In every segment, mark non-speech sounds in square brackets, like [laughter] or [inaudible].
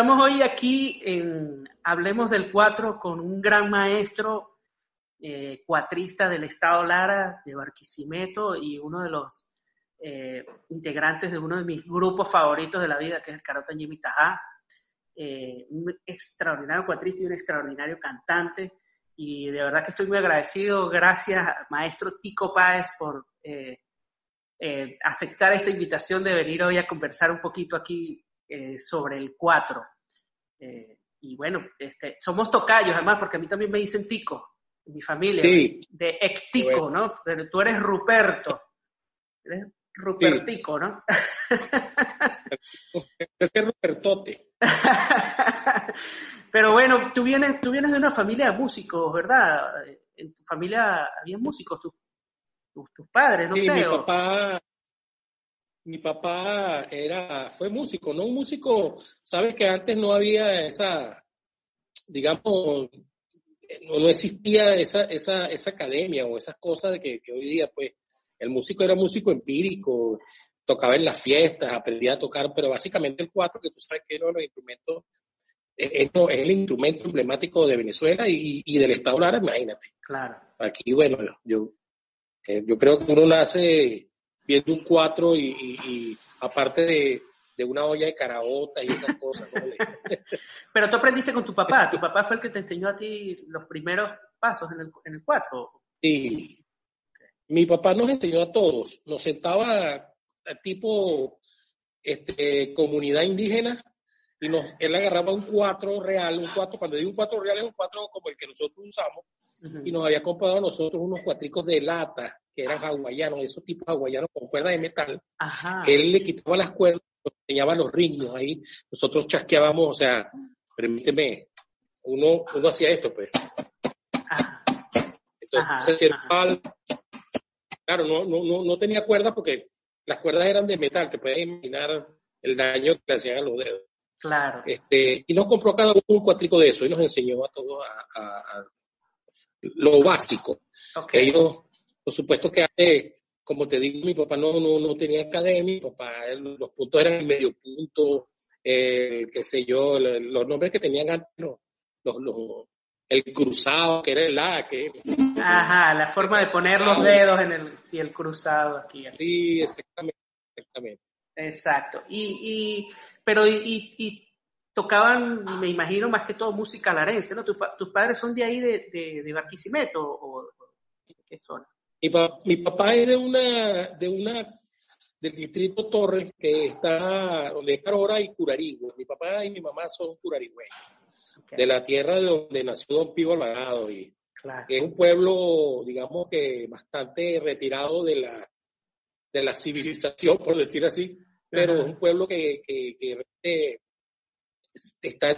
Estamos hoy aquí en Hablemos del Cuatro con un gran maestro eh, cuatrista del Estado Lara, de Barquisimeto, y uno de los eh, integrantes de uno de mis grupos favoritos de la vida, que es el Carota Jimmy Tajá. Eh, un extraordinario cuatrista y un extraordinario cantante. Y de verdad que estoy muy agradecido. Gracias, maestro Tico Páez, por aceptar esta invitación de venir hoy a conversar un poquito aquí sobre el 4. Eh, y bueno, este, somos tocayos además, porque a mí también me dicen Tico, mi familia, Sí. de ex Tico, ¿no? Pero tú eres Ruperto. Eres Rupertico, ¿no? Es que Rupertote. [laughs] Pero bueno, tú vienes, tú vienes de una familia de músicos, ¿verdad? En tu familia había músicos, tus, tus, tus padres, no Sí, sé. mi o- papá, mi papá era, fue músico, no un músico, sabes que antes no había esa, digamos, no, no existía esa, esa, esa academia o esas cosas de que, que hoy día, pues, el músico era músico empírico, tocaba en las fiestas, aprendía a tocar, pero básicamente el cuatro, que tú sabes que es uno de los instrumentos, es, es- es el instrumento emblemático de Venezuela y, y del Estado Lara, imagínate. Claro. Aquí, bueno, yo, eh, yo creo que uno nace viendo un cuatro y, y- y aparte de, de una olla de caraota y esas cosas. ¿no? [laughs] Pero tú aprendiste con tu papá. Tu papá fue el que te enseñó a ti los primeros pasos en el, en el cuatro. Y mi papá nos enseñó a todos, nos sentaba a tipo este, comunidad indígena y nos, él agarraba un cuatro real, un cuatro, cuando digo un cuatro real es un cuatro como el que nosotros usamos, Y nos había comprado a nosotros unos cuatricos de lata, que eran hawaianos, esos tipos hawaianos con cuerdas de metal, Ajá. él le quitaba las cuerdas, nos enseñaba los ritmos ahí, nosotros chasqueábamos, o sea, permíteme, uno, uno hacía esto, pues. Ajá. Entonces, el pal, claro, no, no, no, no tenía cuerdas porque las cuerdas eran de metal, te puedes imaginar el daño que le hacían a los dedos. Claro. Este, y nos compró cada uno un cuatrico de eso y nos enseñó a todos a, a- a lo básico. Ok. Ellos, por supuesto que antes, como te digo, mi papá no, no, no tenía academia, mi papá, él- los puntos eran el medio punto, eh, qué sé yo, lo- los nombres que tenían antes, no, los, los- el cruzado, que era el A, que Ajá, la forma de poner los dedos en el, sí, el cruzado aquí. así. sí, exactamente, exactamente. Exacto. Y, y pero y- y tocaban, me imagino, más que todo música larense, ¿no? ¿Tus, tus padres son de ahí, de, de, de Barquisimeto? ¿O, o de qué zona? Mi, pa- mi papá es de una, de una, del distrito Torres, que está donde es Carora y Curarigüe. Mi papá y mi mamá son curarigüeños, de la tierra de donde nació Don Pío Alvarado. Y claro. es un pueblo, digamos que bastante retirado de la, de la civilización, por decir así, pero Ajá. es un pueblo que, que, que, eh, está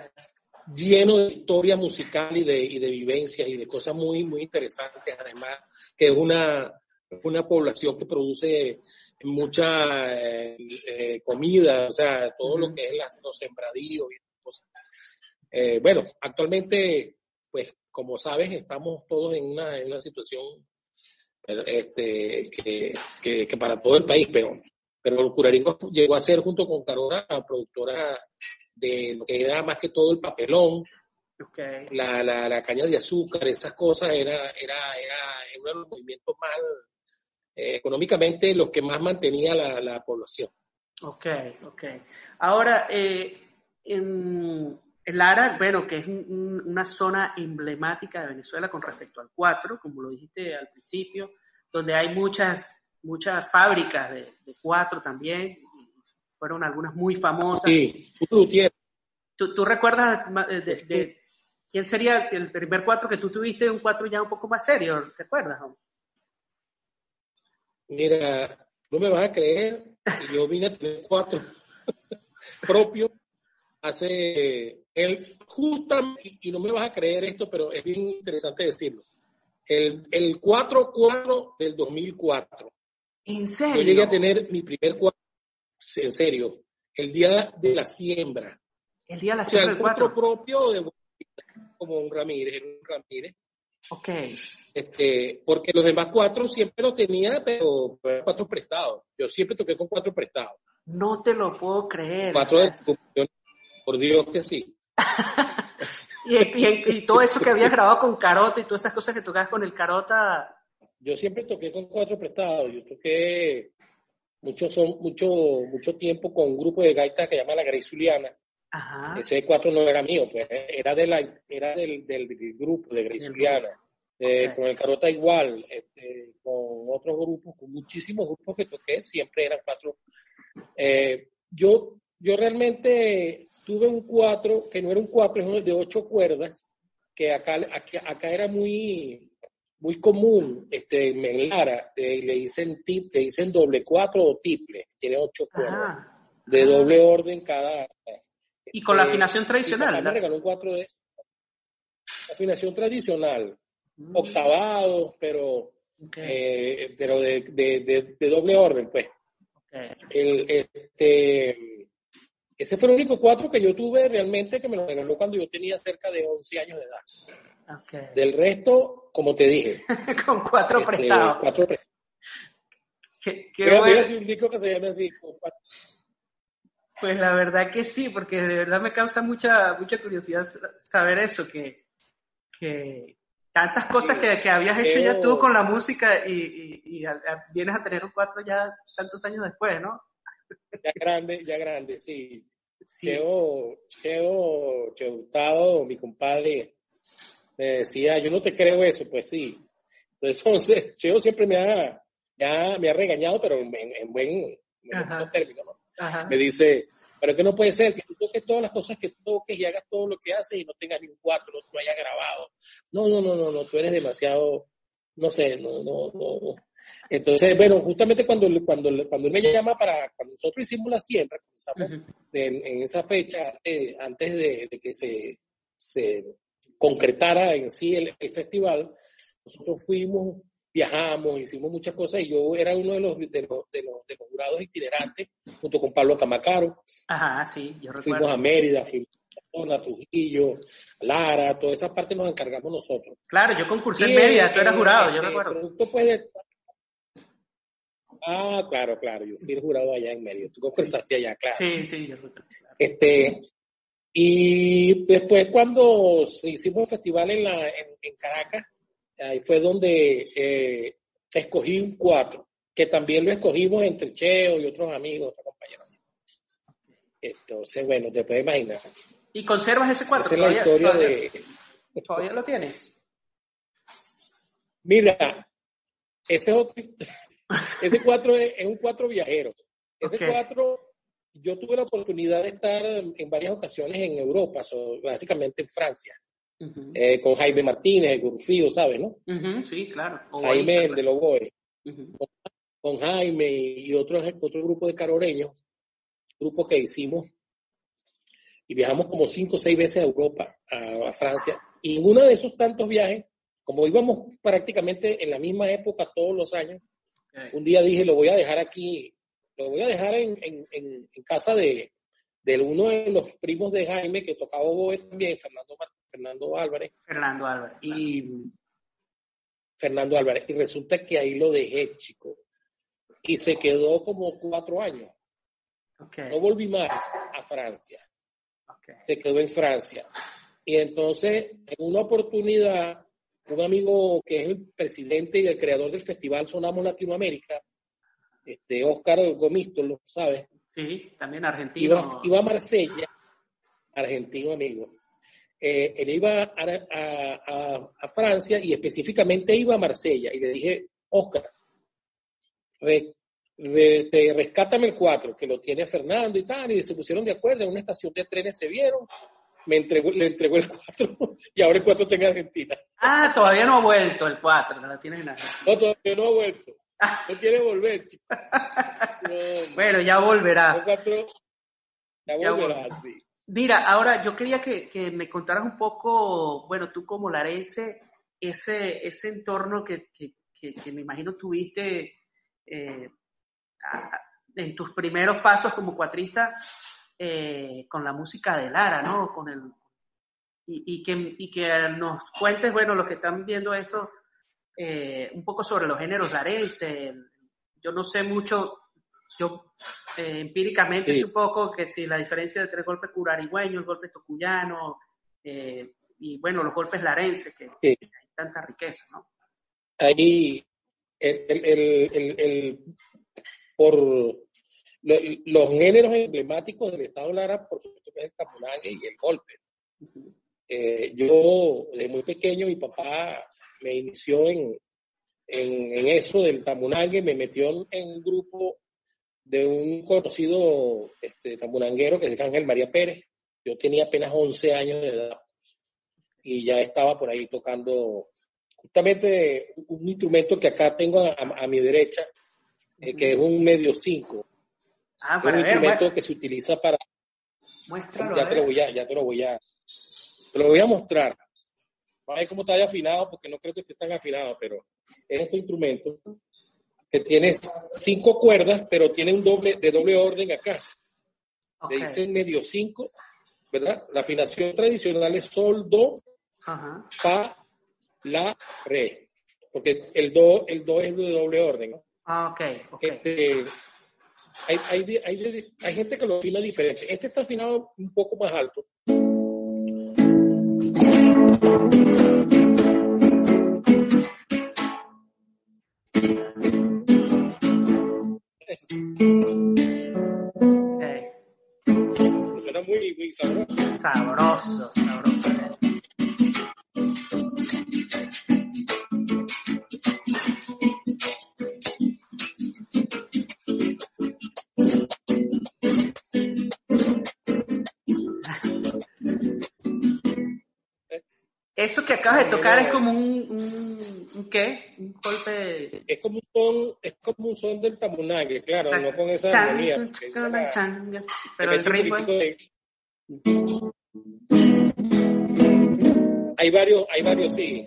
lleno de historia musical y de, y de vivencias y de cosas muy, muy interesantes, además que es una, una población que produce mucha eh, eh, comida, o sea, todo lo que es las- los sembradíos y cosas. Eh, bueno, actualmente, pues, como sabes, estamos todos en una, en una situación este, que, que, que para todo el país, pero, pero Curarico llegó a ser, junto con Carora, la productora de lo que era más que todo el papelón, la, la, la caña de azúcar, esas cosas, era, era, era uno de los movimientos más, eh, económicamente, los que más mantenía la, la población. Ok, ok. Ahora, eh, en el Lara, bueno, que es un- un- una zona emblemática de Venezuela con respecto al 4, como lo dijiste al principio, donde hay muchas, muchas fábricas de, de 4 también, fueron algunas muy famosas. Sí, Gutiérrez, ¿Tú, tú recuerdas ma- de, de- de quién sería el primer 4 que tú tuviste, un 4 ya un poco más serio? ¿Te acuerdas? no? mira, no me vas a creer, yo vine a tener cuatro [laughs] propios hace el justamente, y- no me vas a creer esto, pero es bien interesante decirlo. El, el 4-4 del 2004. ¿En Yo serio? llegué a tener mi primer cuatro, en serio, el día de la siembra. El día de la O sea, siembra el cuatro 4. propio de como un Ramírez, era un Ramírez. Ok. Este, porque los demás cuatro siempre los tenía, pero cuatro prestados. Yo siempre toqué con cuatro prestados. No te lo puedo creer. Cuatro de. Por Dios que sí. [laughs] y, y, todo eso que habías grabado con Carota y todas esas cosas que tocabas con el Carota. Yo siempre toqué con cuatro prestados. Yo toqué mucho, son, mucho, mucho tiempo con un grupo de gaitas que se llama La Grey Zuliana. Ajá. Ese cuatro no era mío, pues era, de la, era del, del, grupo de Grey Zuliana. Eh, con el Carota igual, este, con otros grupos, con muchísimos grupos que toqué, siempre eran cuatro. Eh, yo, yo realmente tuve un cuatro, que no era un cuatro, es de ocho cuerdas, que acá, acá, era muy, muy común, este, en Lara, le dicen tip, le dicen doble cuatro o triple, tiene ocho cuerdas, de doble orden cada. Y con la este, afinación tradicional. Me regaló un cuatro de afinación tradicional, mm. octavado, pero, eh, pero de, de, de, doble orden, pues. El, este, ese fue el único cuatro que yo tuve realmente que me lo regaló cuando yo tenía cerca de 11 años de edad. Del resto, como te dije. [laughs] con cuatro este, prestados. Cuatro prestados. Qué, qué bueno. un disco que se llame así. Pues la verdad que sí, porque de verdad me causa mucha, mucha curiosidad saber eso, que, que tantas cosas que, que habías hecho ya tú con la música y, y, vienes a tener un cuatro ya tantos años después, ¿no? Ya grande, ya grande, sí. Cheo, Cheo, Cheo mi compadre, me decía, yo no te creo eso, pues sí. Entonces, [laughs] Cheo siempre me ha, ya me ha regañado, pero en, buen, término, ¿no? Me dice, pero que no puede ser que tú toques todas las cosas que toques y hagas todo lo que haces y no tengas ni un cuatro, no lo hayas grabado. No, no, no, no, no, tú eres demasiado, no sé, no, no, no, entonces, bueno, justamente cuando, cuando, cuando él me llama para, cuando nosotros hicimos la siembra, en, esa fecha, eh, antes de, que se, se, concretara en sí el, festival, nosotros fuimos, viajamos, hicimos muchas cosas y yo era uno de los, de los, de los, de los jurados itinerantes junto con Pablo Camacaro. Ajá, sí, yo recuerdo. Fuimos a Mérida, fuimos a Trujillo, Lara, toda esa parte nos encargamos nosotros. Claro, yo concursé en Mérida, tú eras jurado, yo recuerdo. Producto pues, Ah, claro, claro. Yo fui el jurado allá en medio. Tú concursaste allá, claro. Sí, sí, yo claro. Este, y después cuando hicimos el festival en, la, en, Caracas, ahí fue donde eh, escogí un cuatro, que también lo escogimos entre Cheo y otros amigos, otros compañeros. Entonces, bueno, te puedes imaginar. ¿Y conservas ese cuatro? Esa es la historia de... ¿Todavía lo tienes? Mira, ese es otro... [laughs] Ese cuatro es, un cuatro viajero. Ese cuatro, yo tuve la oportunidad de estar en varias ocasiones en Europa, básicamente en Francia, eh, con Jaime Martínez, el Gurfío, ¿sabes, no? sí, claro. Jaime, el de Logoe. con, Jaime y otro, otro grupo de caroreños, grupo que hicimos, y viajamos como cinco o seis veces a Europa, a, a Francia, y en uno de esos tantos viajes, como íbamos prácticamente en la misma época todos los años, un día dije, lo voy a dejar aquí, lo voy a dejar en, en, en casa de, de, uno de los primos de Jaime que tocaba oboe también, Fernando, Fernando Álvarez. Fernando Álvarez. Y Fernando Álvarez. Y resulta que ahí lo dejé, chico. Y se quedó como cuatro años. No volví más a Francia. Se quedó en Francia. Y entonces, en una oportunidad, un amigo que es el presidente y el creador del festival Sonamos Latinoamérica, este Oscar Gomisto, lo sabes. Sí, también argentino. Iba, a Marsella, argentino amigo. Eh, él iba a, a, Francia y específicamente iba a Marsella. Y le dije, Oscar, te rescátame el 4, que lo tiene Fernando y tal. Y se pusieron de acuerdo, en una estación de trenes se vieron me entregó, le entregó el 4 [laughs] y ahora el 4 está en Argentina. Ah, todavía no ha vuelto el 4, no lo tienes en Argentina. No, todavía no ha vuelto. [laughs] No quiere volver, chico. bueno, ya volverá. El 4 ya, volverá, sí. Mira, ahora yo quería que, que, me contaras un poco, bueno, tú como larense, ese, ese entorno que, que, que me imagino tuviste eh, en tus primeros pasos como cuatrista, eh, con la música de Lara, ¿no? Con el, y, que, y que nos cuentes, bueno, los que están viendo esto, eh, un poco sobre los géneros larenses. Yo no sé mucho yo eh, empíricamente sí. poco que si la diferencia entre el golpe curarigüeño, el golpe tocuyano, eh, y bueno, los golpes larenses, que sí. hay tanta riqueza, ¿no? Ahí, el, el, el, el por los géneros emblemáticos del Estado Lara, por supuesto que es el tamulangue y el golpe. Uh -huh. eh, yo, desde muy pequeño, mi papá me inició en, en, en eso del tamunangue, me metió en un grupo de un conocido este, tamunanguero que es Ángel María Pérez. Yo tenía apenas 11 años de edad y ya estaba por ahí tocando justamente un instrumento que acá tengo a, a, a mi derecha, eh, que es un medio 5. Ah, es un ver, instrumento que se utiliza para... Muéstralo, ya te lo voy a, ya te lo voy a, te lo voy a mostrar. A ver cómo está afinado, porque no creo que esté tan afinado, pero es este instrumento que tiene cinco cuerdas, pero tiene un doble, de doble orden acá. Okay. Le dicen medio cinco, ¿verdad? La afinación tradicional es sol, do, Ajá. fa, la, re. Porque el do, el do es de doble orden, ¿no? Ah, ok, ok. Este, hay, hay, hay, hay, gente que lo afina diferente. Este está afinado un poco más alto. Okay. Suena muy, muy sabroso. Sabroso, sabroso. Eso que acabas de tocar es como un, un, un, qué, un golpe. Es como un son, es como un son del tamunague, claro, no con esa chan, armonía. Chan, chan, pero el ritmo. De... Hay varios, hay varios, sí.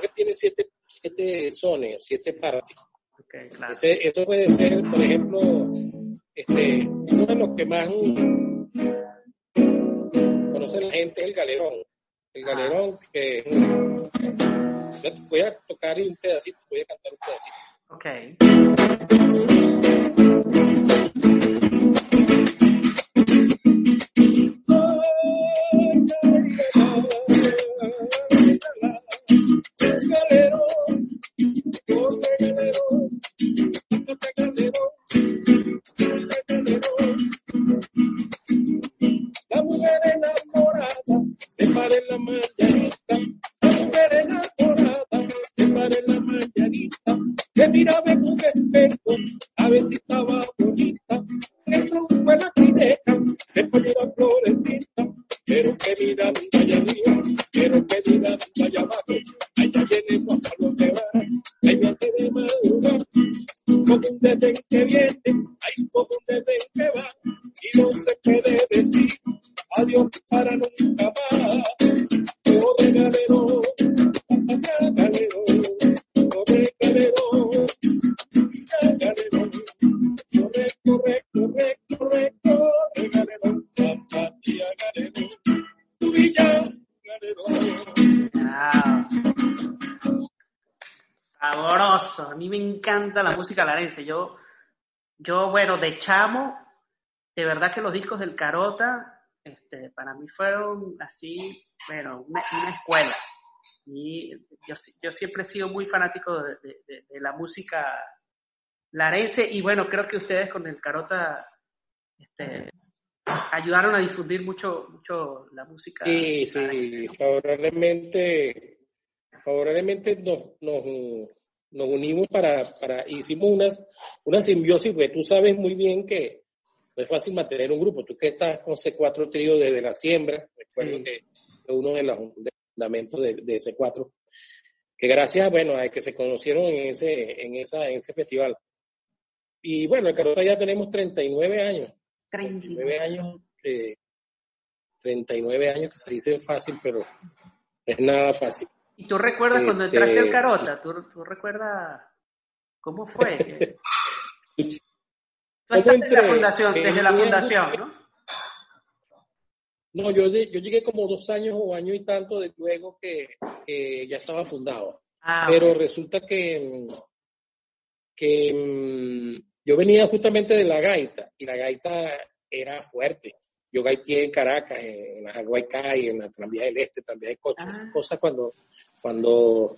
que tiene siete, siete sones, siete partes. Okay, claro. Ese, eso puede ser, por ejemplo, este, uno de los que más conoce la gente es el galerón. El galerón que voy a tocar un pedacito, voy a cantar un pedacito. Ok. Yo, yo, bueno, de chamo, de verdad que los discos del Carota, este, para mí fueron así, bueno, una, una escuela. Y yo, yo, siempre he sido muy fanático de, de, de, la música larense y bueno, creo que ustedes con el Carota este, ayudaron a difundir mucho, mucho la música. Sí, sí, favorablemente, favorablemente nos, nos, nos unimos para, para, hicimos unas, una simbiosis, porque tú sabes muy bien que no es fácil mantener un grupo. Tú que estás con C4 trío desde la siembra, recuerdo que uno de los fundamentos de, de C4, que gracias, bueno, a que se conocieron en ese, en esa, en ese festival. Y bueno, en Carota ya tenemos 39 años. 39 años, que, 39 años que se dice fácil, pero no es nada fácil. ¿Y tú recuerdas este, cuando entraste al Carota? ¿Tú, tú recuerdas cómo fue? [laughs] Tú estás la fundación, desde la fundación, ¿no? No, yo, yo llegué como dos años o año y tanto de luego que, que ya estaba fundado. Ah, Pero okay. resulta que que mm, yo venía justamente de la gaita y la gaita era fuerte. Yo gaiteé en Caracas, en la y en la Tranvía del Este, también hay coches, ah. cosas cuando, cuando,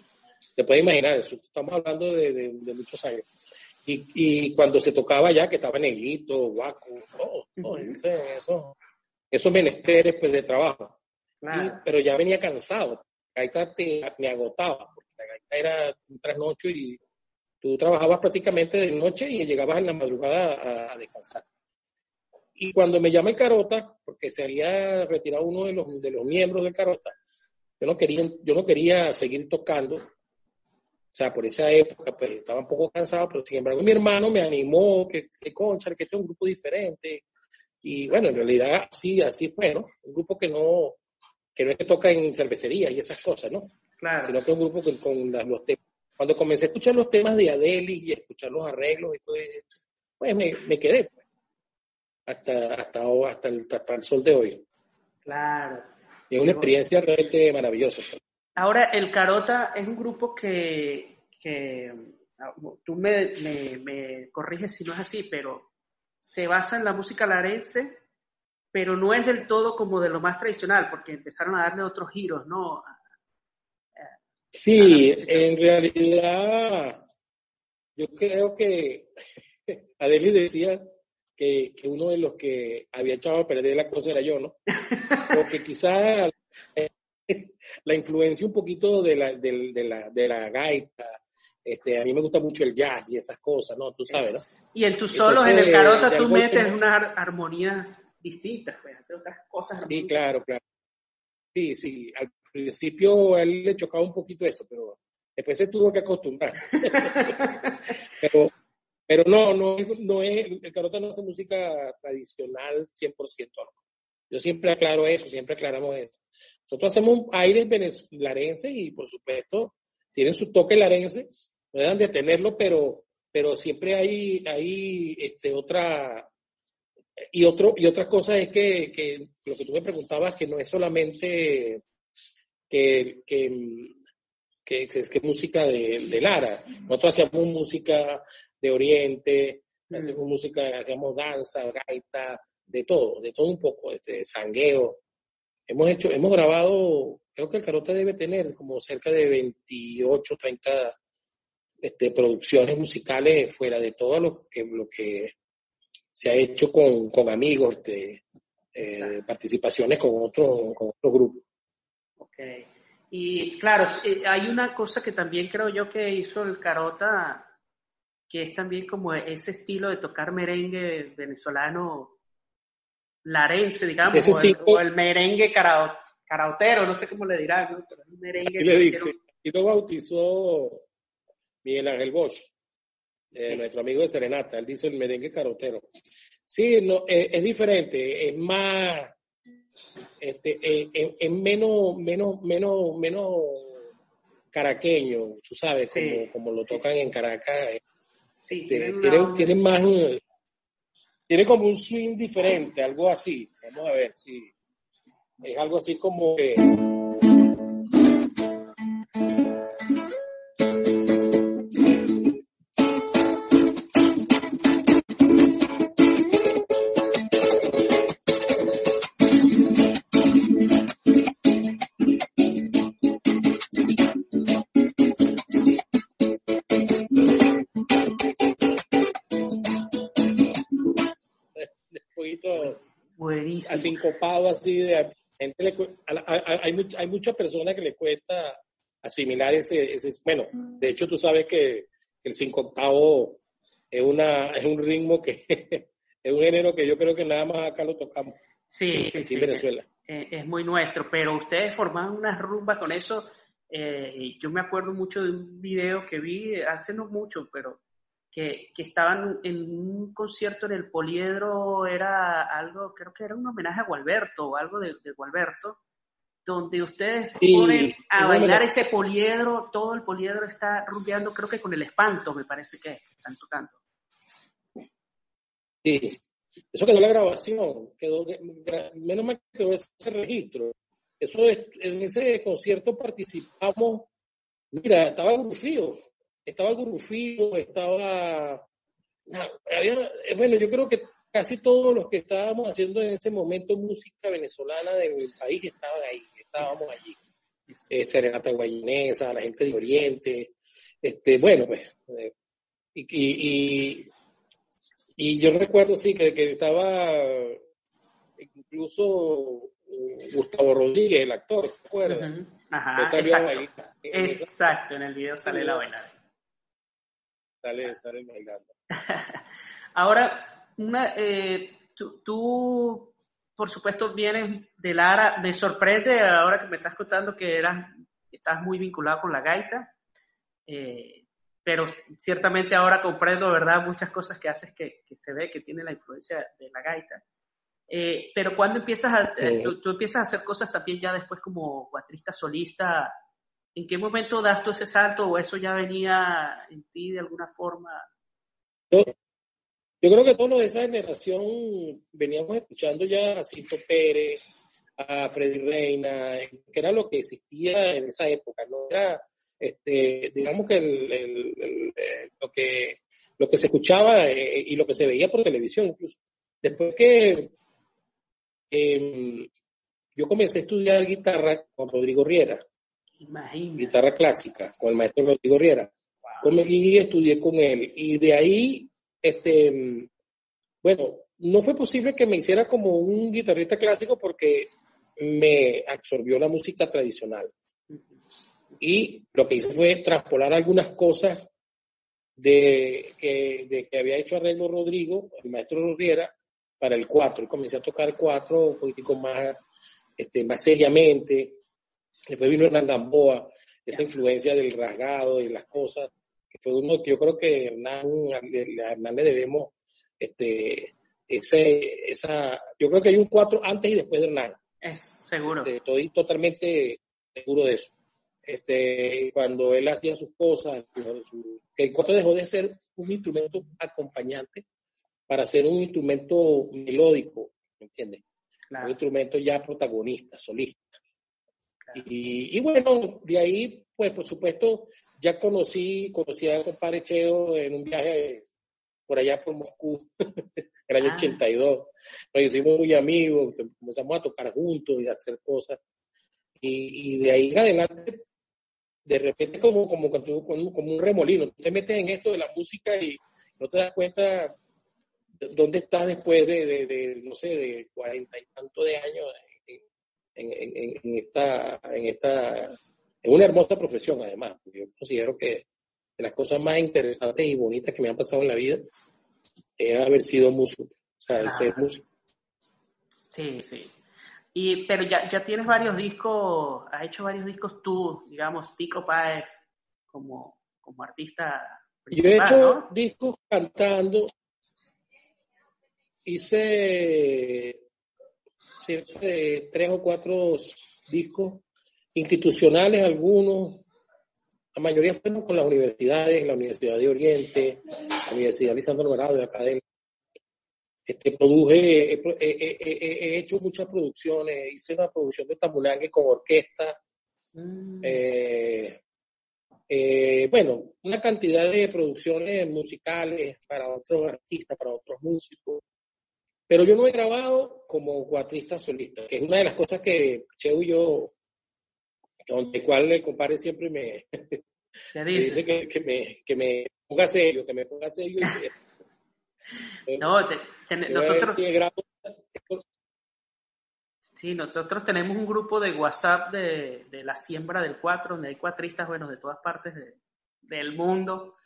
te puedes imaginar, estamos hablando de, de, muchos años. Y, y, cuando se tocaba ya, que estaba Neguito, Guaco, todo, eso, esos menesteres pues, de trabajo. pero ya venía cansado. La gaita me agotaba, porque la gaita era un trasnocho y tú trabajabas prácticamente de noche y llegabas en la madrugada a, descansar. Y cuando me llama el Carota, porque se había retirado uno de los, de los miembros del Carota, yo no, quería, yo no quería seguir tocando. O sea, por esa época, pues estaba un poco cansado, pero sin embargo mi hermano me animó, que, que concha, que este es un grupo diferente, y bueno, en realidad sí, así fue, ¿no? Un grupo que no, que no es que toca en cervecería y esas cosas, ¿no? Claro. Sino que es un grupo con, con los temas. Cuando comencé a escuchar los temas de Adeli y a escuchar los arreglos, y pues me, me quedé pues, hasta, hasta, hasta, el, hasta el sol de hoy. Claro. Y es una experiencia realmente maravillosa. Ahora, el Carota es un grupo que, que ah, tú me, me, me corriges si no es así, pero se basa en la música larense, pero no es del todo como de lo más tradicional, porque empezaron a darle otros giros, ¿no? Sí, en realidad, yo creo que [laughs] Adeli decía que, uno de los que había echado a perder la cosa era yo, ¿no? Porque quizá [laughs] la influencia un poquito de la, de la, de la gaita, este, a mí me gusta mucho el jazz y esas cosas, ¿no? Tú sabes, ¿no? Y en tus solos, en el carota, tú metes unas armonías distintas, pues, hacer otras cosas. Sí, claro, claro. Sí, sí. Al principio a él le chocaba un poquito eso, pero después se tuvo que acostumbrar. [laughs] pero, pero no, no, no es, el carota no es música tradicional 100%. ¿no? Yo siempre aclaro eso, siempre aclaramos eso. Nosotros hacemos aires venezolarenses y, por supuesto, tienen su toque larense, no dejan de tenerlo, pero, pero siempre hay, hay este, otra, y, otro, y otra cosa es que, que, lo que tú me preguntabas, que no es solamente que, que, que, es que música de, de, Lara. Nosotros hacíamos música de Oriente, mm. hacemos música, hacíamos danza, gaita, de todo, de todo un poco, este, sangueo. Hemos hecho, hemos grabado, creo que el Carota debe tener como cerca de 28, 30 este, producciones musicales fuera de todo lo que, lo que se ha hecho con, con amigos, este, eh, participaciones con otros con otro grupos. Ok. Y claro, eh, hay una cosa que también creo yo que hizo el Carota, que es también como ese estilo de tocar merengue venezolano larense, digamos, o, el, merengue caraotero, no sé cómo le dirán, ¿no? Pero el merengue. Y le dice, y lo bautizó Miguel Ángel Bosch, eh, nuestro amigo de Serenata, él dice el merengue carotero. Sí, no, eh, es diferente, es más, este, eh, es menos, menos, menos, menos caraqueño, tú sabes, como, como, lo tocan en Caracas. Sí, este, tienen, más, tiene como un swing diferente, algo así. Vamos a ver si es algo así como que... sincopado así de gente hay, hay muchas personas que le cuesta asimilar ese, ese bueno de hecho tú sabes que el sincopado es una es un ritmo que [laughs] es un género que yo creo que nada más acá lo tocamos. Sí, sí, en Venezuela. es, muy nuestro pero ustedes forman una rumba con eso eh, yo me acuerdo mucho de un video que vi hace no mucho pero que, que, estaban en un concierto en el Poliedro, era algo, creo que era un homenaje a Gualberto o algo de, de Gualberto, donde ustedes ponen a bailar ese poliedro, todo el poliedro está rumbeando, creo que con el espanto, me parece que están tocando. Sí, eso quedó la grabación, quedó, menos mal quedó ese registro. Eso en ese concierto participamos, mira, estaba Grufío, estaba Gurufío, estaba... había, bueno, yo creo que casi todos los que estábamos haciendo en ese momento música venezolana del país estaban ahí, estábamos allí. Eh, Serenata Guayinesa, la gente de Oriente, este, bueno, pues, eh, y, y, y, yo recuerdo, sí, que, que estaba incluso eh, Gustavo Rodríguez, el actor, ¿te acuerdas? Ajá, exacto. exacto, en el video sale la bailada. Sale bailando. [laughs] Ahora, una, eh, tú, por supuesto, vienes de Lara. Me sorprende ahora que me estás contando que eras, estás muy vinculado con la gaita. Eh, pero ciertamente ahora comprendo, ¿verdad? Muchas cosas que haces que, se ve que tiene la influencia de la gaita. Eh, pero cuando empiezas a, tú, empiezas a hacer cosas también ya después como cuatrista solista, ¿en qué momento das tú ese salto o eso ya venía en ti de alguna forma? Yo creo que todos de esa generación veníamos escuchando ya a Cito Pérez, a Freddy Reina, que era lo que existía en esa época, no era, este, digamos que eh, lo que lo que se escuchaba eh, y lo que se veía por televisión incluso. Después que em, yo comencé a estudiar guitarra con Rodrigo Riera, guitarra clásica, con el maestro Rodrigo Riera, y estudié con él, y de ahí este, bueno, no fue posible que me hiciera como un guitarrista clásico porque me absorbió la música tradicional. Y lo que hice fue traspolar algunas cosas de que, de que había hecho Arreglo Rodrigo, el maestro Rodriera, para el cuatro. Y comencé a tocar cuatro un poquitico más, este, más seriamente. Después vino Hernán Gamboa, esa influencia del rasgado y las cosas que fue uno que yo creo que Hernán, a Hernán le debemos este, ese, esa, yo creo que hay un cuatro antes y después de Hernán. Es, seguro. Este, estoy totalmente seguro de eso. Este, cuando él hacía sus cosas, que el cuatro dejó de ser un instrumento acompañante para ser un instrumento melódico, ¿me entiendes? Un instrumento ya protagonista, solista. Y, y, bueno, de ahí, pues por supuesto, ya conocí, conocí a compadre Cheo en un viaje por allá por Moscú, en [laughs] el año 82. Ah. Nos hicimos muy amigos, comenzamos a tocar juntos y a hacer cosas. Y, y de ahí en adelante, de repente como, como, como, como un remolino, te metes en esto de la música y no te das cuenta dónde estás después de, de, de no sé, de cuarenta y tanto de años en, en, en, esta, en esta es una hermosa profesión, además. Yo considero que de las cosas más interesantes y bonitas que me han pasado en la vida es haber sido músico, o sea, el ser músico. Sí, sí. Y, pero ya, ya tienes varios discos, has hecho varios discos tú, digamos, Pico Páez, como, como artista. Yo he hecho discos cantando, hice cerca de tres o cuatro discos institucionales algunos, la mayoría fueron con las universidades, la Universidad de Oriente, la Universidad Lisandro Alvarado de Academia. Este, produje, he, hecho muchas producciones, hice una producción de Tamulangue con orquesta, mm. eh, eh, bueno, una cantidad de producciones musicales para otros artistas, para otros músicos. Pero yo no he grabado como cuatrista solista, que es una de las cosas que Cheo y yo donde cual el compadre siempre me, [laughs] dice, que, que, me, que me ponga serio, que me ponga serio. [laughs] no, nosotros... Sí, nosotros tenemos un grupo de WhatsApp de, de, la siembra del 4, donde hay cuatristas, bueno, de todas partes del mundo.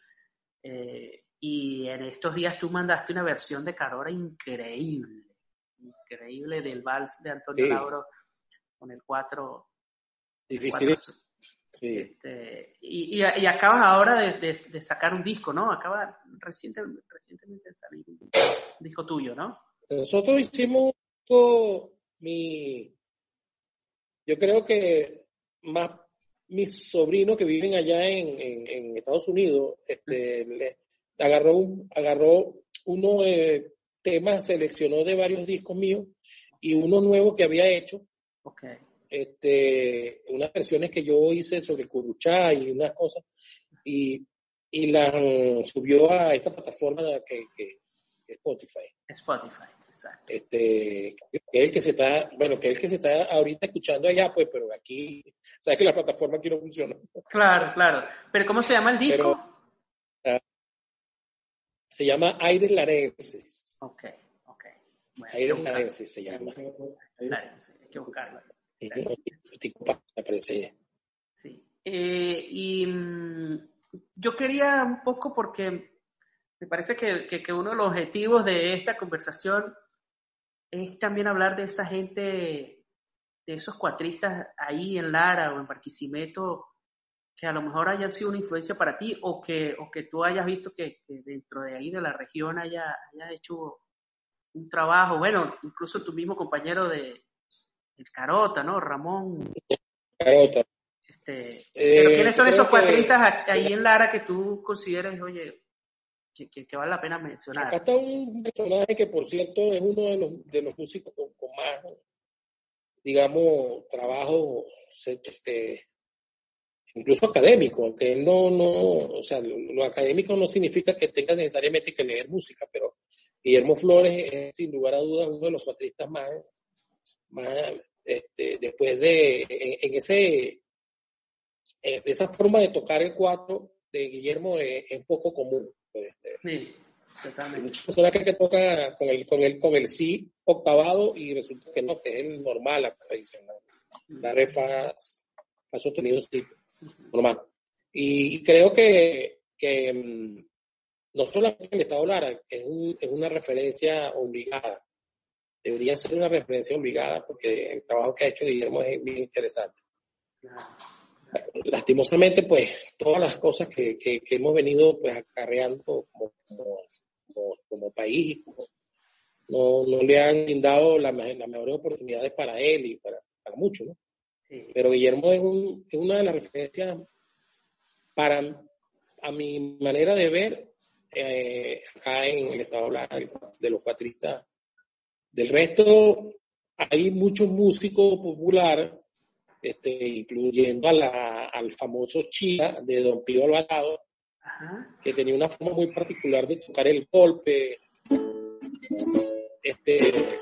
Eh, y en estos días tú mandaste una versión de Carora increíble, increíble del vals de Antonio Lauro con el 4 Difícil. Sí. Este, y, y, acabas ahora de, de, sacar un disco, ¿no? Acaba reciente, recientemente de salir un disco tuyo, ¿no? Nosotros hicimos mi, yo creo que más mis sobrinos que viven allá en, en, Estados Unidos, este, agarró, agarró uno de temas, seleccionó de varios discos míos y uno nuevo que había hecho. Okay este, unas versiones que yo hice sobre Curuchá y unas cosas, y y la subió a esta plataforma que, que, Spotify. Spotify, exacto. Este, que es el que se está, bueno, que es el que se está ahorita escuchando allá, pues, pero aquí, sabes que la plataforma aquí no funciona. Claro, claro. Pero ¿cómo se llama el disco? Ah, se llama Aires Larenses. Ok, ok. Aires Larenses se llama. Hay que buscarlo. Sí. Eh, y mm, yo quería un poco porque me parece que, que, uno de los objetivos de esta conversación es también hablar de esa gente, de esos cuatristas ahí en Lara o en Barquisimeto, que a lo mejor hayan sido una influencia para ti o que, o que tú hayas visto que, dentro de ahí de la región haya, haya hecho un trabajo, bueno, incluso tu mismo compañero de el Carota, ¿no? Ramón. Carota. Este, pero eh, ¿quiénes son esos cuatristas ahí en Lara que tú consideres, oye, que, que, vale la pena mencionar? Acá está un personaje que, por cierto, es uno de los, de los músicos con, más, digamos, trabajo, este, incluso académico, aunque no, no, o sea, lo, académico no significa que tenga necesariamente que leer música, pero Guillermo Flores es, sin lugar a dudas, uno de los cuatristas más, más este, después de, en ese eh, esa forma de tocar el cuatro de Guillermo es, poco común. Pues, este. sí, totalmente. Muchas personas que, que toca con el, con el, con el sí octavado y resulta que no, que es el normal, la tradicional. La refa ha sostenido sí, normal. Y creo que, que mm, no solamente el Estado Lara es, un, es una referencia obligada, debería ser una referencia obligada porque el trabajo que ha hecho Guillermo es bien interesante. Lastimosamente, pues todas las cosas que, que, hemos venido pues acarreando como, como, como, país no, no, le han brindado las mejores oportunidades para él y para, para muchos, ¿no? Pero Guillermo es, un, es, una de las referencias para, a mi manera de ver, eh, acá en el estado de los cuatristas. Del resto, hay muchos músicos populares este, incluyendo a la, al famoso Chía de Don Pío Alvarado, que tenía una forma muy particular de tocar el golpe. Este,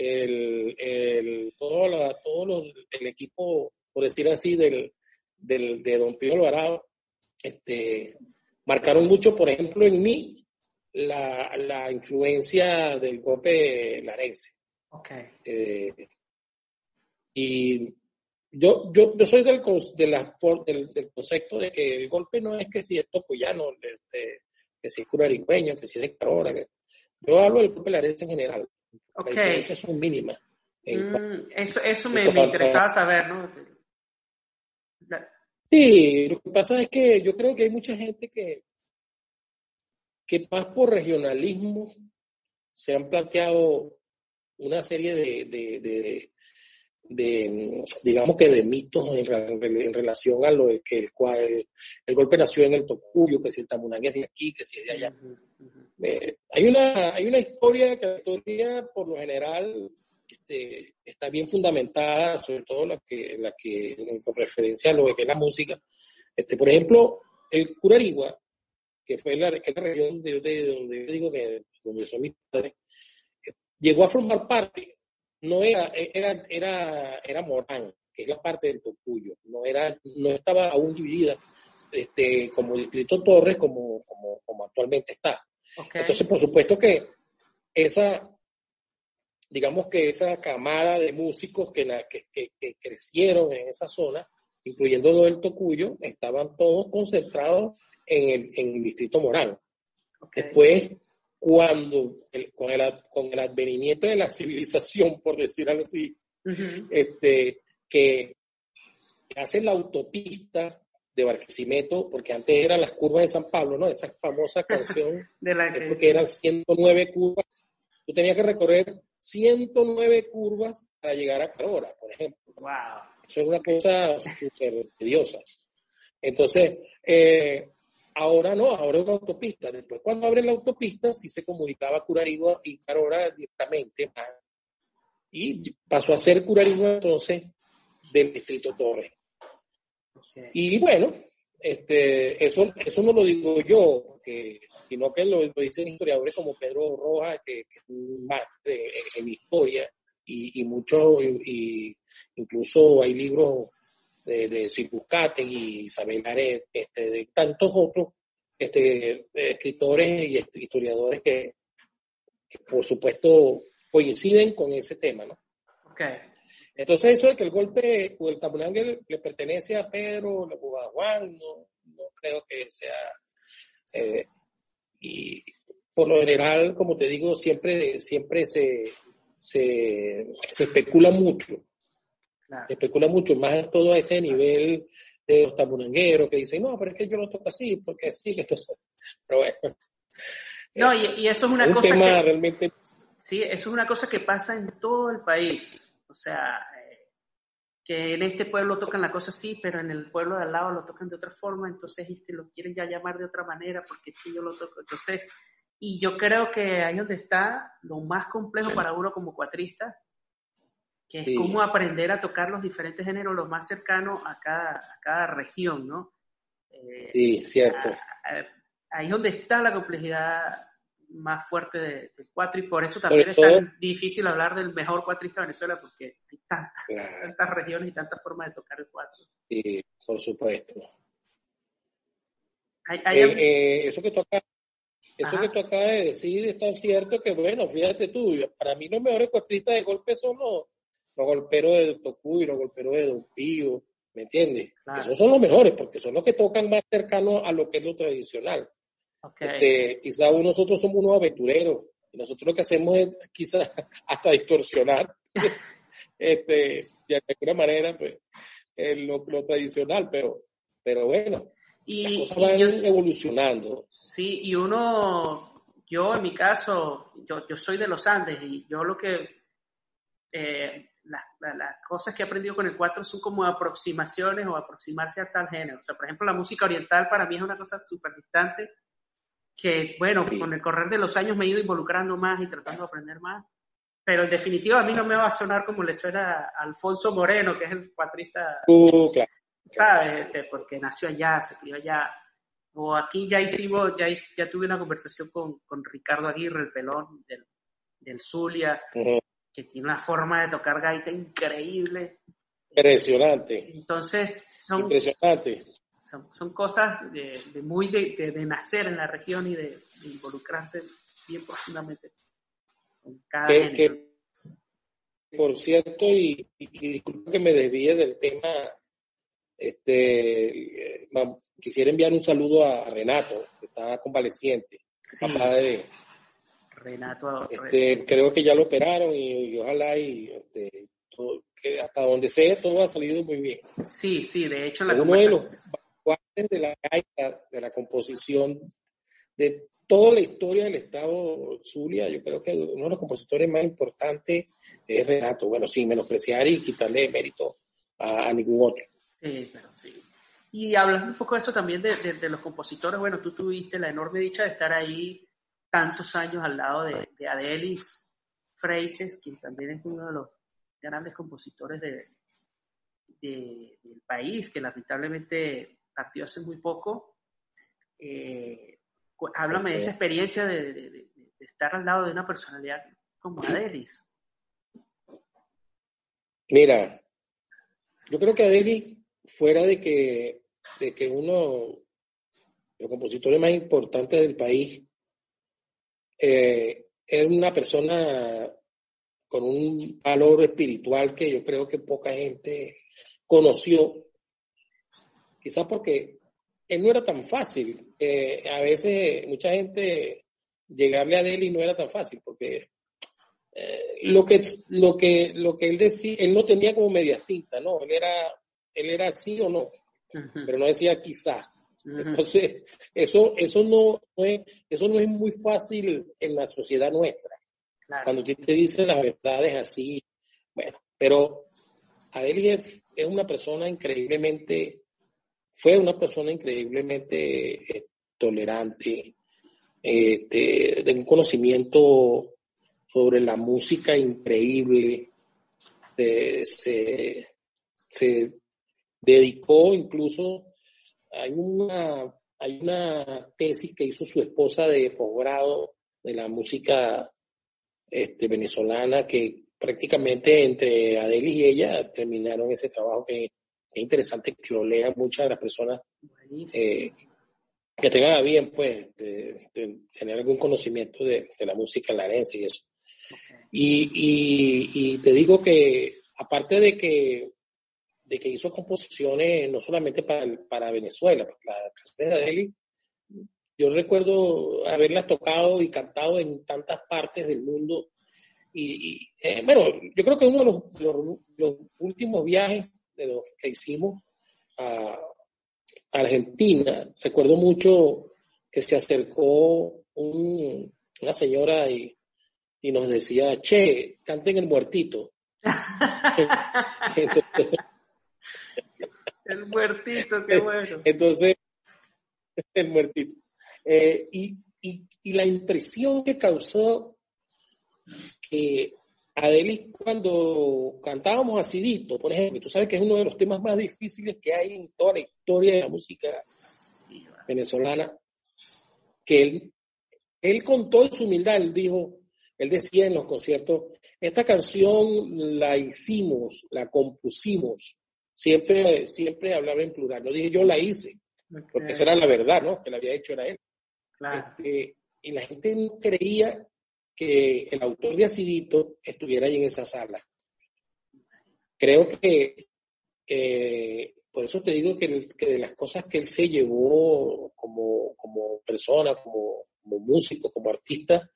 el, el, todo, la, todo el equipo, por decir así, del, del, de Don Pío Alvarado, este, marcaron mucho, por ejemplo, en mí, la, la influencia del golpe larense. Okay. Eh, y yo, yo, yo soy del, de la, del, del, concepto de que el golpe no es que si es tocuyano, este, que si es curarigüeño, que si es de Carora. yo hablo del golpe larense en general. Okay. Las diferencias son mínimas. Mm, eso eso me, me interesaba saber, ¿no? Sí, lo que pasa es que yo creo que hay mucha gente que, que más por regionalismo se han planteado una serie de, de, de, de, digamos que de mitos en, relación a lo que el, cual, el, golpe nació en el Tocuyo, que si el Tamunán es de aquí, que si es de allá. Eh, hay, una, hay una historia que la historia, por lo general, este, está bien fundamentada, sobre todo la que, la que con referencia a lo que es la música. Este, por ejemplo, el Curarigua, que fue la, que la región de, donde yo digo que donde son mis padres, llegó a formar parte no era, era, era, era Morán, que es la parte del Tocuyo, no, era, no estaba aún dividida este, como Distrito Torres como, como actualmente está. Entonces, por supuesto que esa, digamos que esa camada de músicos que, la, que, que, crecieron en esa zona, incluyendo lo del Tocuyo, estaban todos concentrados en el, en el Distrito Morán. Después cuando con, el, con el advenimiento de la civilización, por decirlo así, este, que hace la autopista de Barquisimeto, porque antes eran las curvas de San Pablo, ¿no? Esa famosa [laughs] canción, de la porque eran 109 curvas. Tú tenías que recorrer 109 curvas para llegar a Carora, por ejemplo. Wow. Eso es una cosa súper tediosa. Entonces, eh, Ahora no, ahora es una autopista. Después, cuando abren la autopista, sí se comunicaba Curarigua y Carora directamente. Y pasó a ser Curarigua entonces del distrito Torres. Y bueno, este, eso, eso no lo digo yo, que, sino que lo, dicen historiadores como Pedro Rojas, que, es más en historia, y, y mucho, y, incluso hay libros de, de y Isabel Aret, este, de tantos otros este, escritores y historiadores que, por supuesto coinciden con ese tema, ¿no? Okay. Entonces eso de que el golpe o el tabulangue le pertenece a Pedro o a Juan, no, no creo que sea... Eh, y por lo general, como te digo, siempre, siempre se, se, se especula mucho. Se especula mucho, más en todo ese nivel de los tabulangueros que dicen, no, pero es que yo lo toco así, porque así, que esto... [laughs] Pero bueno. No, y, y eso es una cosa tema que... realmente... Sí, eso es una cosa que pasa en todo el país. O sea, eh, que en este pueblo tocan la cosa así, pero en el pueblo de al lado lo tocan de otra forma, entonces este, lo quieren ya llamar de otra manera porque es que yo lo toco. Entonces, y yo creo que ahí donde está lo más complejo para uno como cuatrista, que es cómo aprender a tocar los diferentes géneros lo más cercanos a cada, a cada región, ¿no? Eh, sí, cierto. ahí es donde está la complejidad más fuerte del de cuatro y por eso también es tan difícil hablar del mejor cuatrista de Venezuela porque hay tantas, regiones y tantas formas de tocar el cuatro. Sí, por supuesto. Eh, eh, eso que toca eso que tú acabas de decir es tan cierto que, bueno, fíjate tú, para mí los mejores cuatristas de golpe son los, los golperos de Tocuy, los golperos de Don Pío, ¿me entiendes? Esos son los mejores porque son los que tocan más cercano a lo que es lo tradicional. Este, quizás nosotros somos unos aventureros y nosotros lo que hacemos es [laughs] quizás hasta distorsionar, [laughs] este, de alguna manera, pues, lo, lo, tradicional, pero, pero bueno, y, las cosas van evolucionando. Sí, y uno, yo en mi caso, yo, yo soy de los Andes y yo lo que, eh, las cosas que he aprendido con el 4 son como aproximaciones o aproximarse a tal género. O sea, por ejemplo, la música oriental para mí es una cosa súper distante que, bueno, con el correr de los años me he ido involucrando más y tratando de aprender más. Pero en definitiva a mí no me va a sonar como le suena a Alfonso Moreno, que es el cuatrista, uh, claro. ¿sabes? Este, porque nació allá, se crió allá. O aquí ya hicimos, ya, ya tuve una conversación con, con Ricardo Aguirre, el pelón del, del Zulia, que tiene una forma de tocar gaita increíble. Impresionante. Entonces, son, Impresionante. Son, cosas de, de muy de, de, nacer en la región y de, involucrarse bien profundamente con cada que, que, por cierto, y, y, disculpa que me desvíe del tema, este, quisiera enviar un saludo a Renato, que está convaleciente, papá de, Renato. Este, creo que ya lo operaron y, ojalá y este, que hasta donde sea todo ha salido muy bien. Sí, sí, de hecho la Uno de los de la de la composición de toda la historia del Estado Zulia, yo creo que uno de los compositores más importantes es Renato. Bueno, sin menospreciar y quitarle mérito a, ningún otro. Sí, pero sí. Y hablando un poco de eso también de, de, los compositores, bueno, tú tuviste la enorme dicha de estar ahí tantos años al lado de, de Adelis Freites, quien también es uno de los grandes compositores de, del país, que lamentablemente partió hace muy poco. Eh, háblame de esa experiencia de, estar al lado de una personalidad como Adelis. Mira, yo creo que Adelis, fuera de que, de que uno de los compositores más importantes del país, eh, es una persona con un valor espiritual que yo creo que poca gente conoció, quizás porque él no era tan fácil. Eh, a veces mucha gente llegarle a y no era tan fácil, porque eh, lo, que, lo, que, lo que él decía, él no tenía como media tinta, ¿no? Él era, él era sí o no, pero no decía quizá. Entonces, eso, eso, no, es, eso no es muy fácil en la sociedad nuestra. Cuando usted te dice las verdades así, bueno, pero Adeli es, una persona increíblemente, fue una persona increíblemente eh, tolerante, eh, de, un conocimiento sobre la música increíble, se, dedicó incluso hay una, hay una tesis que hizo su esposa de posgrado de la música este, venezolana que prácticamente entre Adeli y ella terminaron ese trabajo que es interesante que lo lean muchas de las personas eh, que tengan a bien pues de, tener algún conocimiento de, la música larense y eso. Y, y, te digo que aparte de que de que hizo composiciones no solamente para, para Venezuela, la canción de Adeli, yo recuerdo haberlas tocado y cantado en tantas partes del mundo. Y, eh, bueno, yo creo que uno de los, los, últimos viajes de los que hicimos a, Argentina, recuerdo mucho que se acercó una señora y, y, nos decía, che, canten el muertito. [laughs] El muertito, qué bueno. Entonces, el muertito. Eh, y, y, la impresión que causó que Adelis cuando cantábamos Acidito, por ejemplo, tú sabes que es uno de los temas más difíciles que hay en toda la historia de la música venezolana, que él, él con toda su humildad, él dijo, él decía en los conciertos, esta canción la hicimos, la compusimos siempre, siempre hablaba en plural. No dije yo la hice, porque esa era la verdad, ¿no? Que la había hecho era él. Este, y la gente no creía que el autor de Acidito estuviera ahí en esa sala. Creo que, por eso te digo que, de las cosas que él se llevó como, como persona, como, como músico, como artista,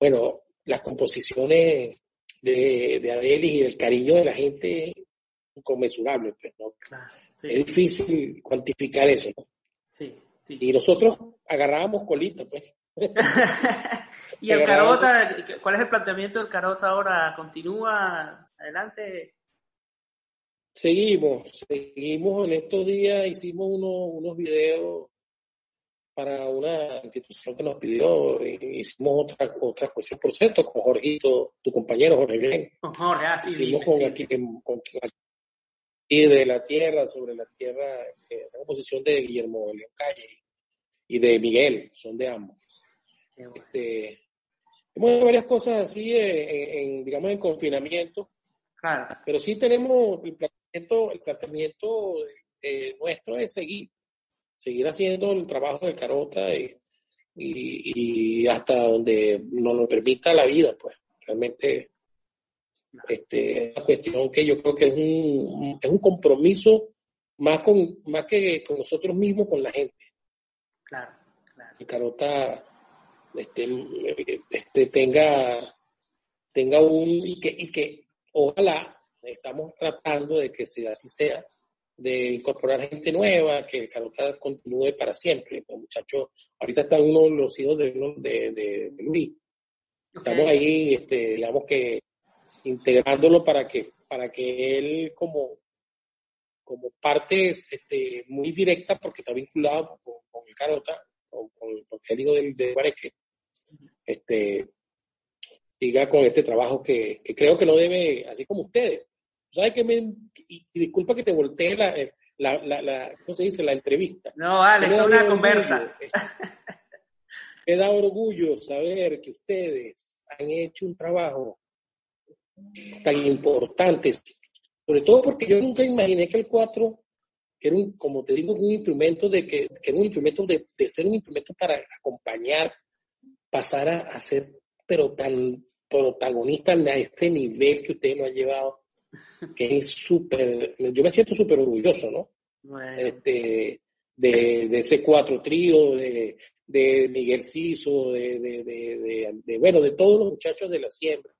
bueno, las composiciones de, de Adelis y el cariño de la gente inconmensurable, pues, ¿no? Es difícil cuantificar eso, ¿no? Sí, Y nosotros agarrábamos colita, pues. [laughs] ¿Y el Carota, cuál es el planteamiento del Carota ahora? ¿Continúa adelante? Seguimos, seguimos en estos días, hicimos unos, unos videos para una institución que nos pidió, hicimos otra, otra cuestión, por cierto, con Jorgito, tu compañero Jorge Glenn. Con Jorge, ah, sí, Hicimos con, Aquí, con, y de la tierra, sobre la tierra, eh, esa composición de Guillermo León Calle y de Miguel, son de ambos. Este, hemos hecho varias cosas así, en, digamos, en confinamiento, claro. pero sí tenemos el planteamiento, el planteamiento nuestro es seguir, seguir haciendo el trabajo del Carota y, y, y hasta donde nos lo permita la vida, pues realmente este, una cuestión que yo creo que es un, es un compromiso más, con, más que con nosotros mismos, con la gente. Claro, claro. Que Carota este, este, tenga, tenga un, y que, y que ojalá estamos tratando de que sea, así sea, de incorporar gente nueva, que el Carota continúe para siempre. Los muchachos, ahorita están uno de los hijos de, de, de, Luis. Estamos ahí, este, digamos que integrándolo para que, para que él como, como parte este, muy directa, porque está vinculado con, el Carota, con, con, el hijo del, de Guareque, este, siga con este trabajo que, que, creo que no debe, así como ustedes. ¿Sabes que me, y, disculpa que te voltee la, la, la, la, ¿cómo se dice? La entrevista. No, vale, es una conversa. Me da orgullo saber que ustedes han hecho un trabajo tan importantes, sobre todo porque yo nunca imaginé que el 4, que era un, como te digo, un instrumento de que, que era un instrumento de, de, ser un instrumento para acompañar, pasara a ser, pero tan protagonista a este nivel que usted lo ha llevado, que es súper, yo me siento súper orgulloso, ¿no? Este, de, de, ese cuatro trío, de, de Miguel Ciso, de, de, de, bueno, de todos los muchachos de la siembra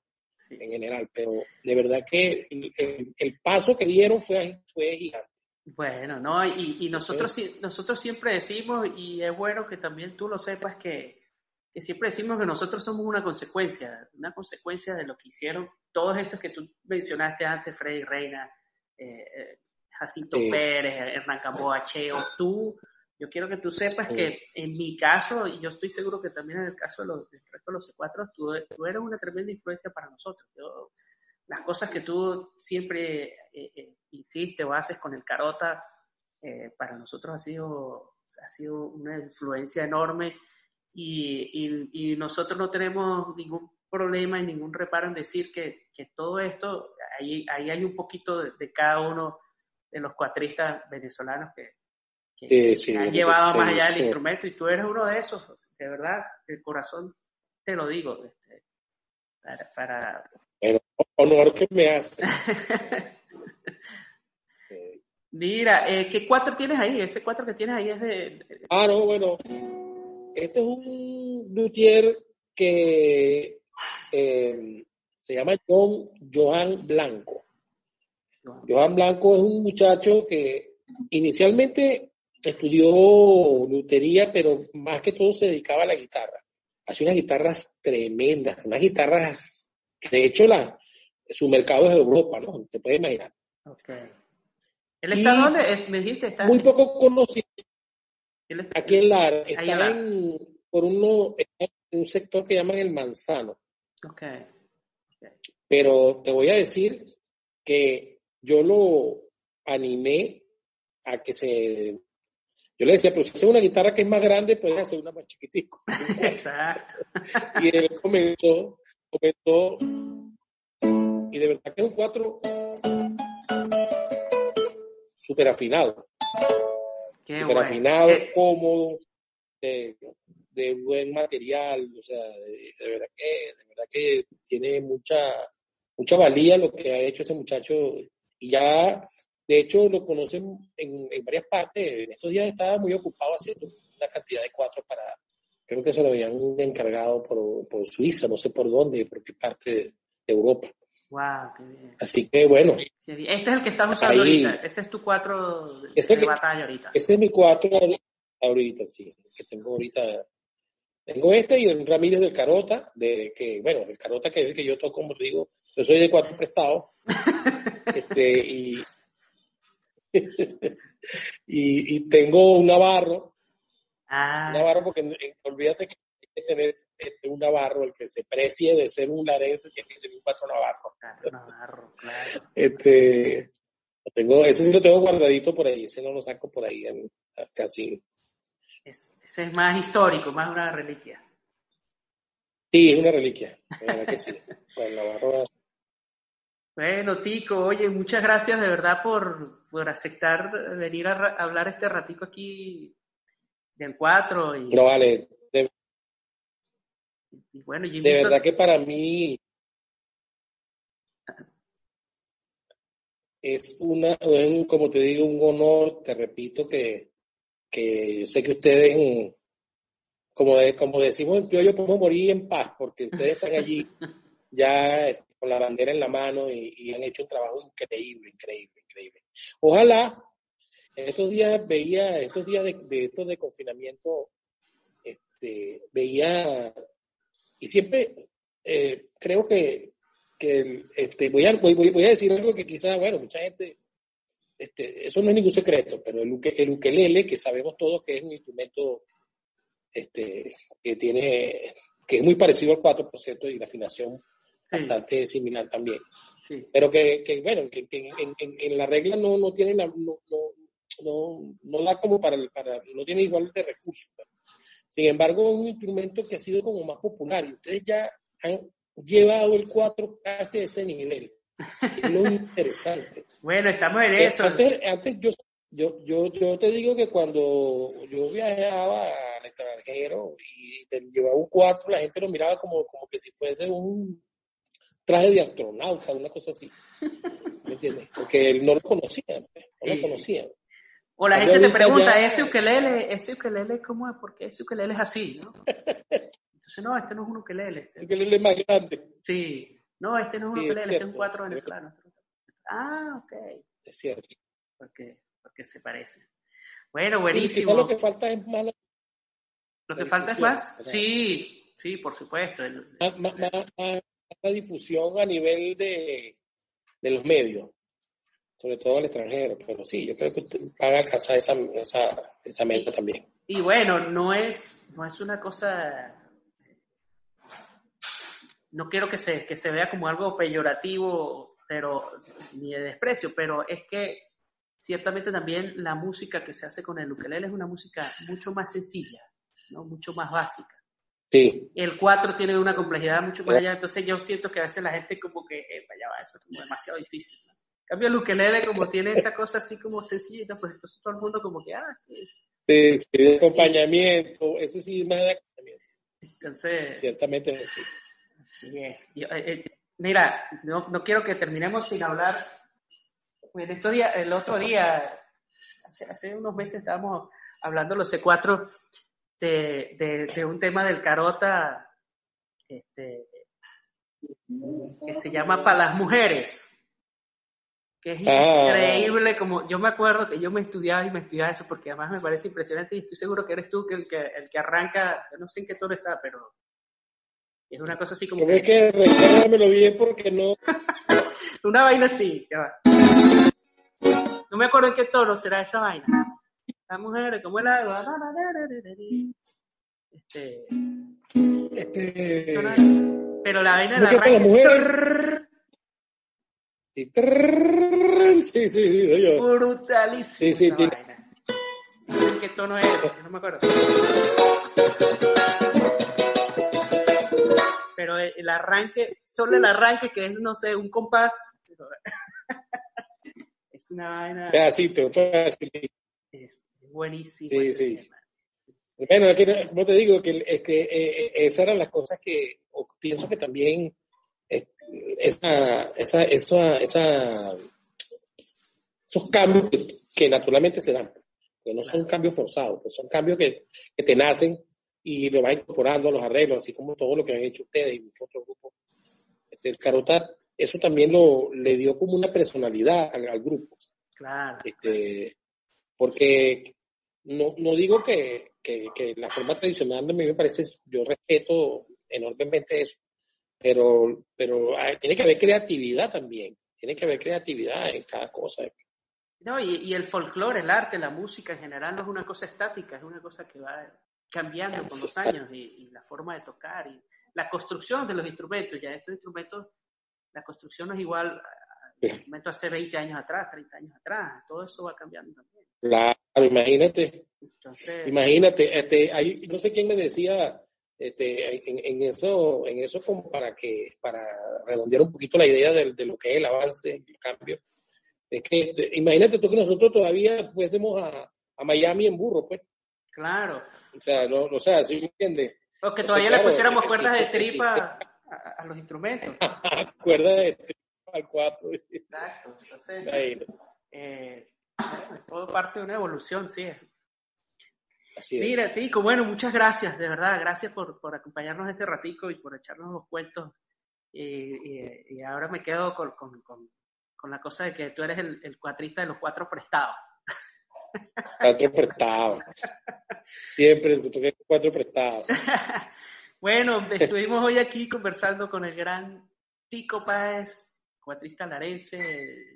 en general, pero de verdad que el, paso que dieron fue, fue gigante. Bueno, no, y, y nosotros, nosotros siempre decimos, y es bueno que también tú lo sepas, que, que siempre decimos que nosotros somos una consecuencia, una consecuencia de lo que hicieron todos estos que tú mencionaste antes, Freddy Reina, eh, eh Jacinto Pérez, Hernán Camboa, Cheo, tú, yo quiero que tú sepas que en mi caso, y yo estoy seguro que también en el caso de los, del resto de los C4, tú, tú, eres una tremenda influencia para nosotros. Yo, las cosas que tú siempre eh, eh, hiciste o haces con el Carota, eh, para nosotros ha sido, ha sido una influencia enorme y, y, nosotros no tenemos ningún problema y ningún reparo en decir que, que todo esto, ahí, ahí, hay un poquito de, cada uno de los cuatristas venezolanos que, que, han llevado más allá del instrumento y tú eres uno de esos, de verdad, el corazón te lo digo, este, para... para... honor que me hace. [laughs] Mira, eh, ¿qué cuatro tienes ahí? Ese cuatro que tienes ahí es de... Ah, no, bueno, este es un luthier que eh, se llama John Johan Blanco. Johan Blanco es un muchacho que inicialmente estudió lutería, pero más que todo se dedicaba a la guitarra. Hace unas guitarras tremendas, unas guitarras, de hecho la, su mercado es Europa, ¿no? Te puedes imaginar. Okay. ¿Él está dónde? Me dijiste, está muy poco conocido. Aquí en Lara. Está en, por uno, en un sector que llaman el Manzano. Okay. Pero te voy a decir que yo lo animé a que se... Yo le decía, pero si hace una guitarra que es más grande, puedes hacer una más chiquitico. [laughs] Exacto. y él comenzó, comenzó, y de verdad que es un cuatro súper afinado. súper afinado, cómodo, de, buen material, o sea, de, verdad que, de verdad que tiene mucha, mucha valía lo que ha hecho este muchacho y ya, de hecho, lo conocen en, varias partes. En estos días estaba muy ocupado haciendo una cantidad de cuatro para, creo que se lo habían encargado por, por Suiza, no sé por dónde, por qué parte de Europa. Wow, qué bien. Así que bueno. Ese es el que estás usando ahorita. Ese es tu cuatro de batalla ahorita. Ese es mi cuatro ahorita, sí. Que tengo ahorita. Tengo este y el Ramírez del Carota, de que, bueno, el Carota que, que yo toco, como digo, yo soy de cuatro prestados. [laughs] este, y, [laughs] y, y, tengo un Navarro. Ah. Un Navarro, porque olvídate que tener este, un navarro, el que se precie de ser un larense, tiene que tener un cuatro navarro. navarro, claro. Este, tengo, ese sí lo tengo guardadito por ahí, ese no lo saco por ahí en, casi. ese es más histórico, más una reliquia. Sí, es una reliquia, verdad que sí. [laughs] Bueno, Bueno, Tico, oye, muchas gracias de verdad por, por aceptar venir a, hablar este ratico aquí del 4. Y... No, vale, de verdad que para mí es una, como te digo, un honor, te repito que, que yo sé que ustedes, como, como decimos yo, yo puedo morir en paz, porque ustedes están allí [laughs] ya con la bandera en la mano y, han hecho un trabajo increíble, increíble, increíble. Ojalá, estos días veía, estos días de, de estos de confinamiento, este, veía y siempre eh, creo que, que este, voy, a, voy, voy, a decir algo que quizás, bueno, mucha gente, este, eso no es ningún secreto, pero el, el ukelele, que sabemos todos que es un instrumento este, que tiene, que es muy parecido al 4% y la afinación bastante similar también. Pero que, que bueno, que, que en, en, la regla no, no tiene la, no, no, no, da como para, para, no tiene igual de recursos. Sin embargo, es un instrumento que ha sido como más popular y ustedes ya han llevado el 4 casi a ese nivel. Es lo [laughs] interesante. bueno, estamos en eso. Antes, antes yo, yo, yo, yo, te digo que cuando yo viajaba al extranjero y te llevaba un 4, la gente lo miraba como, como que si fuese un traje de astronauta, una cosa así. ¿Me entiendes? Porque no lo conocían, pues, no lo conocían. O la gente te pregunta, ¿ese ukelele, ese ukelele cómo es? ¿Por qué ese ukelele es así? ¿no? Entonces, no, este no es un ukelele. Ese ukelele es más grande. Sí. No, este no es un ukelele, este es un cuatro venezolano. Ah, ok. Es cierto. Porque, porque se parece. Bueno, buenísimo. lo que falta es más... ¿Lo que falta es más? Sí, sí, por supuesto. más, la difusión a nivel de, de los medios sobre todo al extranjero, pero sí, yo creo que van a alcanzar esa, esa, esa meta también. Y bueno, no es, no es una cosa, no quiero que se, que se vea como algo peyorativo, pero ni de desprecio, pero es que ciertamente también la música que se hace con el ukelele es una música mucho más sencilla, ¿no? mucho más básica. Sí. El 4 tiene una complejidad mucho más eh. allá, entonces yo siento que a veces la gente como que, eh, vaya, va, eso es como demasiado difícil cambio el ukelele como tiene esa cosa así como sencilla, pues entonces todo el mundo como que, ah, sí. Sí, de acompañamiento, ese sí más de acompañamiento. Entonces. Ciertamente sí. Así es. Eh, eh, mira, no, no quiero que terminemos sin hablar. Pues, en estos días, el otro día, hace, unos meses estábamos hablando los C4 de, de, de un tema del carota este, que se llama para las mujeres que es eh. increíble, como yo me acuerdo que yo me estudiaba y me estudiaba eso, porque además me parece impresionante y estoy seguro que eres tú que el que, el que arranca, no sé en qué tono está, pero es una cosa así como... Tienes que, que bien porque no... [laughs] una vaina así, ya va. No me acuerdo en qué tono será esa vaina. La mujer, como? La... Este... este... Pero la vaina de la arranca... Las mujeres y. Brutalísimo. Vaina. ¿Qué tono es? No me acuerdo. Pero el arranque, solo el arranque que es, no sé, un compás. es una vaina. Pedacito. Es buenísimo. Bueno, como te digo, que, esas eran las cosas que pienso que también esa, esa, esa, esa, esos cambios que, naturalmente se dan, que no son cambios forzados, pues son cambios que, que te nacen y lo vas incorporando a los arreglos, así como todo lo que han hecho ustedes y muchos otros grupos. Este, el Carota, eso también lo, le dio como una personalidad al, grupo. Claro. Este, porque no, no digo que, que, que, la forma tradicional de mí me parece, yo respeto enormemente eso, pero, pero tiene que haber creatividad también, tiene que haber creatividad en cada cosa. No, y, y el folclore, el arte, la música en general no es una cosa estática, es una cosa que va cambiando con los años y, y la forma de tocar y la construcción de los instrumentos. Ya estos instrumentos, la construcción no es igual a los instrumentos hace 20 años atrás, 30 años atrás, todo eso va cambiando también. Claro, imagínate. imagínate, este, hay, no sé quién me decía este, en, en, eso, en eso como para que, para redondear un poquito la idea de, de lo que es el avance, el cambio. Es que, imagínate tú que nosotros todavía fuésemos a, a Miami en burro, pues. Claro. O sea, no, o sea, ¿sí me entiendes? O que todavía le pusiéramos cuerdas de tripa a, a, los instrumentos. [laughs] cuerdas de tripa al cuatro. Exacto. Entonces, eh, todo parte de una evolución, sí. Así Mira, es. sí, bueno, muchas gracias, de verdad, gracias por, por acompañarnos este ratico y por echarnos los cuentos. y, y, ahora me quedo con, con, con, con, la cosa de que tú eres el, el cuatrista de los cuatro prestados. [laughs] Cuatro prestados. Siempre cuatro prestados. [laughs] bueno, estuvimos hoy aquí conversando con el gran Tico Páez, cuatrista larense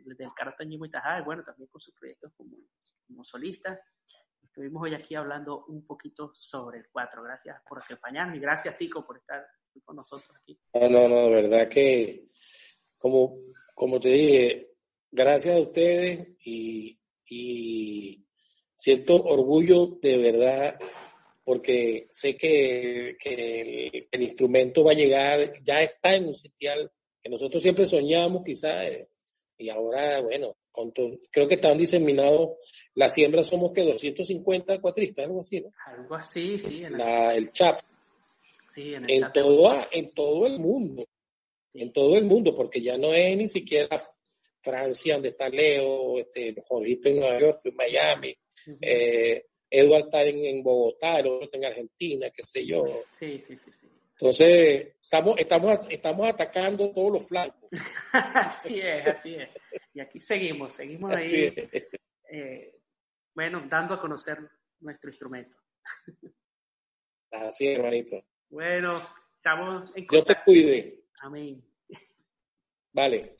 del Carotañimo y Tajá, y bueno, también con sus proyectos como, como solista. Estuvimos hoy aquí hablando un poquito sobre el cuatro. Gracias por acompañarnos y gracias, Tico, por estar con nosotros aquí. No, no, no, de verdad que, como, como te dije, gracias a ustedes y, y siento orgullo de verdad porque sé que, que el, el, instrumento va a llegar, ya está en un sitial que nosotros siempre soñamos quizás, eh, y ahora, bueno, con todo, creo que están diseminados, la siembra somos que 250 cuatristas, algo así, ¿no? Algo así, sí. En la, el CHAP. Sí, en, el en, chat. todo, en todo el mundo, en todo el mundo, porque ya no es ni siquiera Francia, donde está Leo, este, Jorgito en Nueva York, en Miami, uh -huh. eh, Edward está en, en Bogotá, el otro está en Argentina, qué sé yo. Sí, sí, sí. sí. Entonces, estamos, estamos, estamos atacando todos los flancos. [laughs] así es, así es. Y aquí seguimos, seguimos ahí, eh, bueno, dando a conocer nuestro instrumento. así es, hermanito. Bueno, estamos en Dios te cuide. Amén. Vale.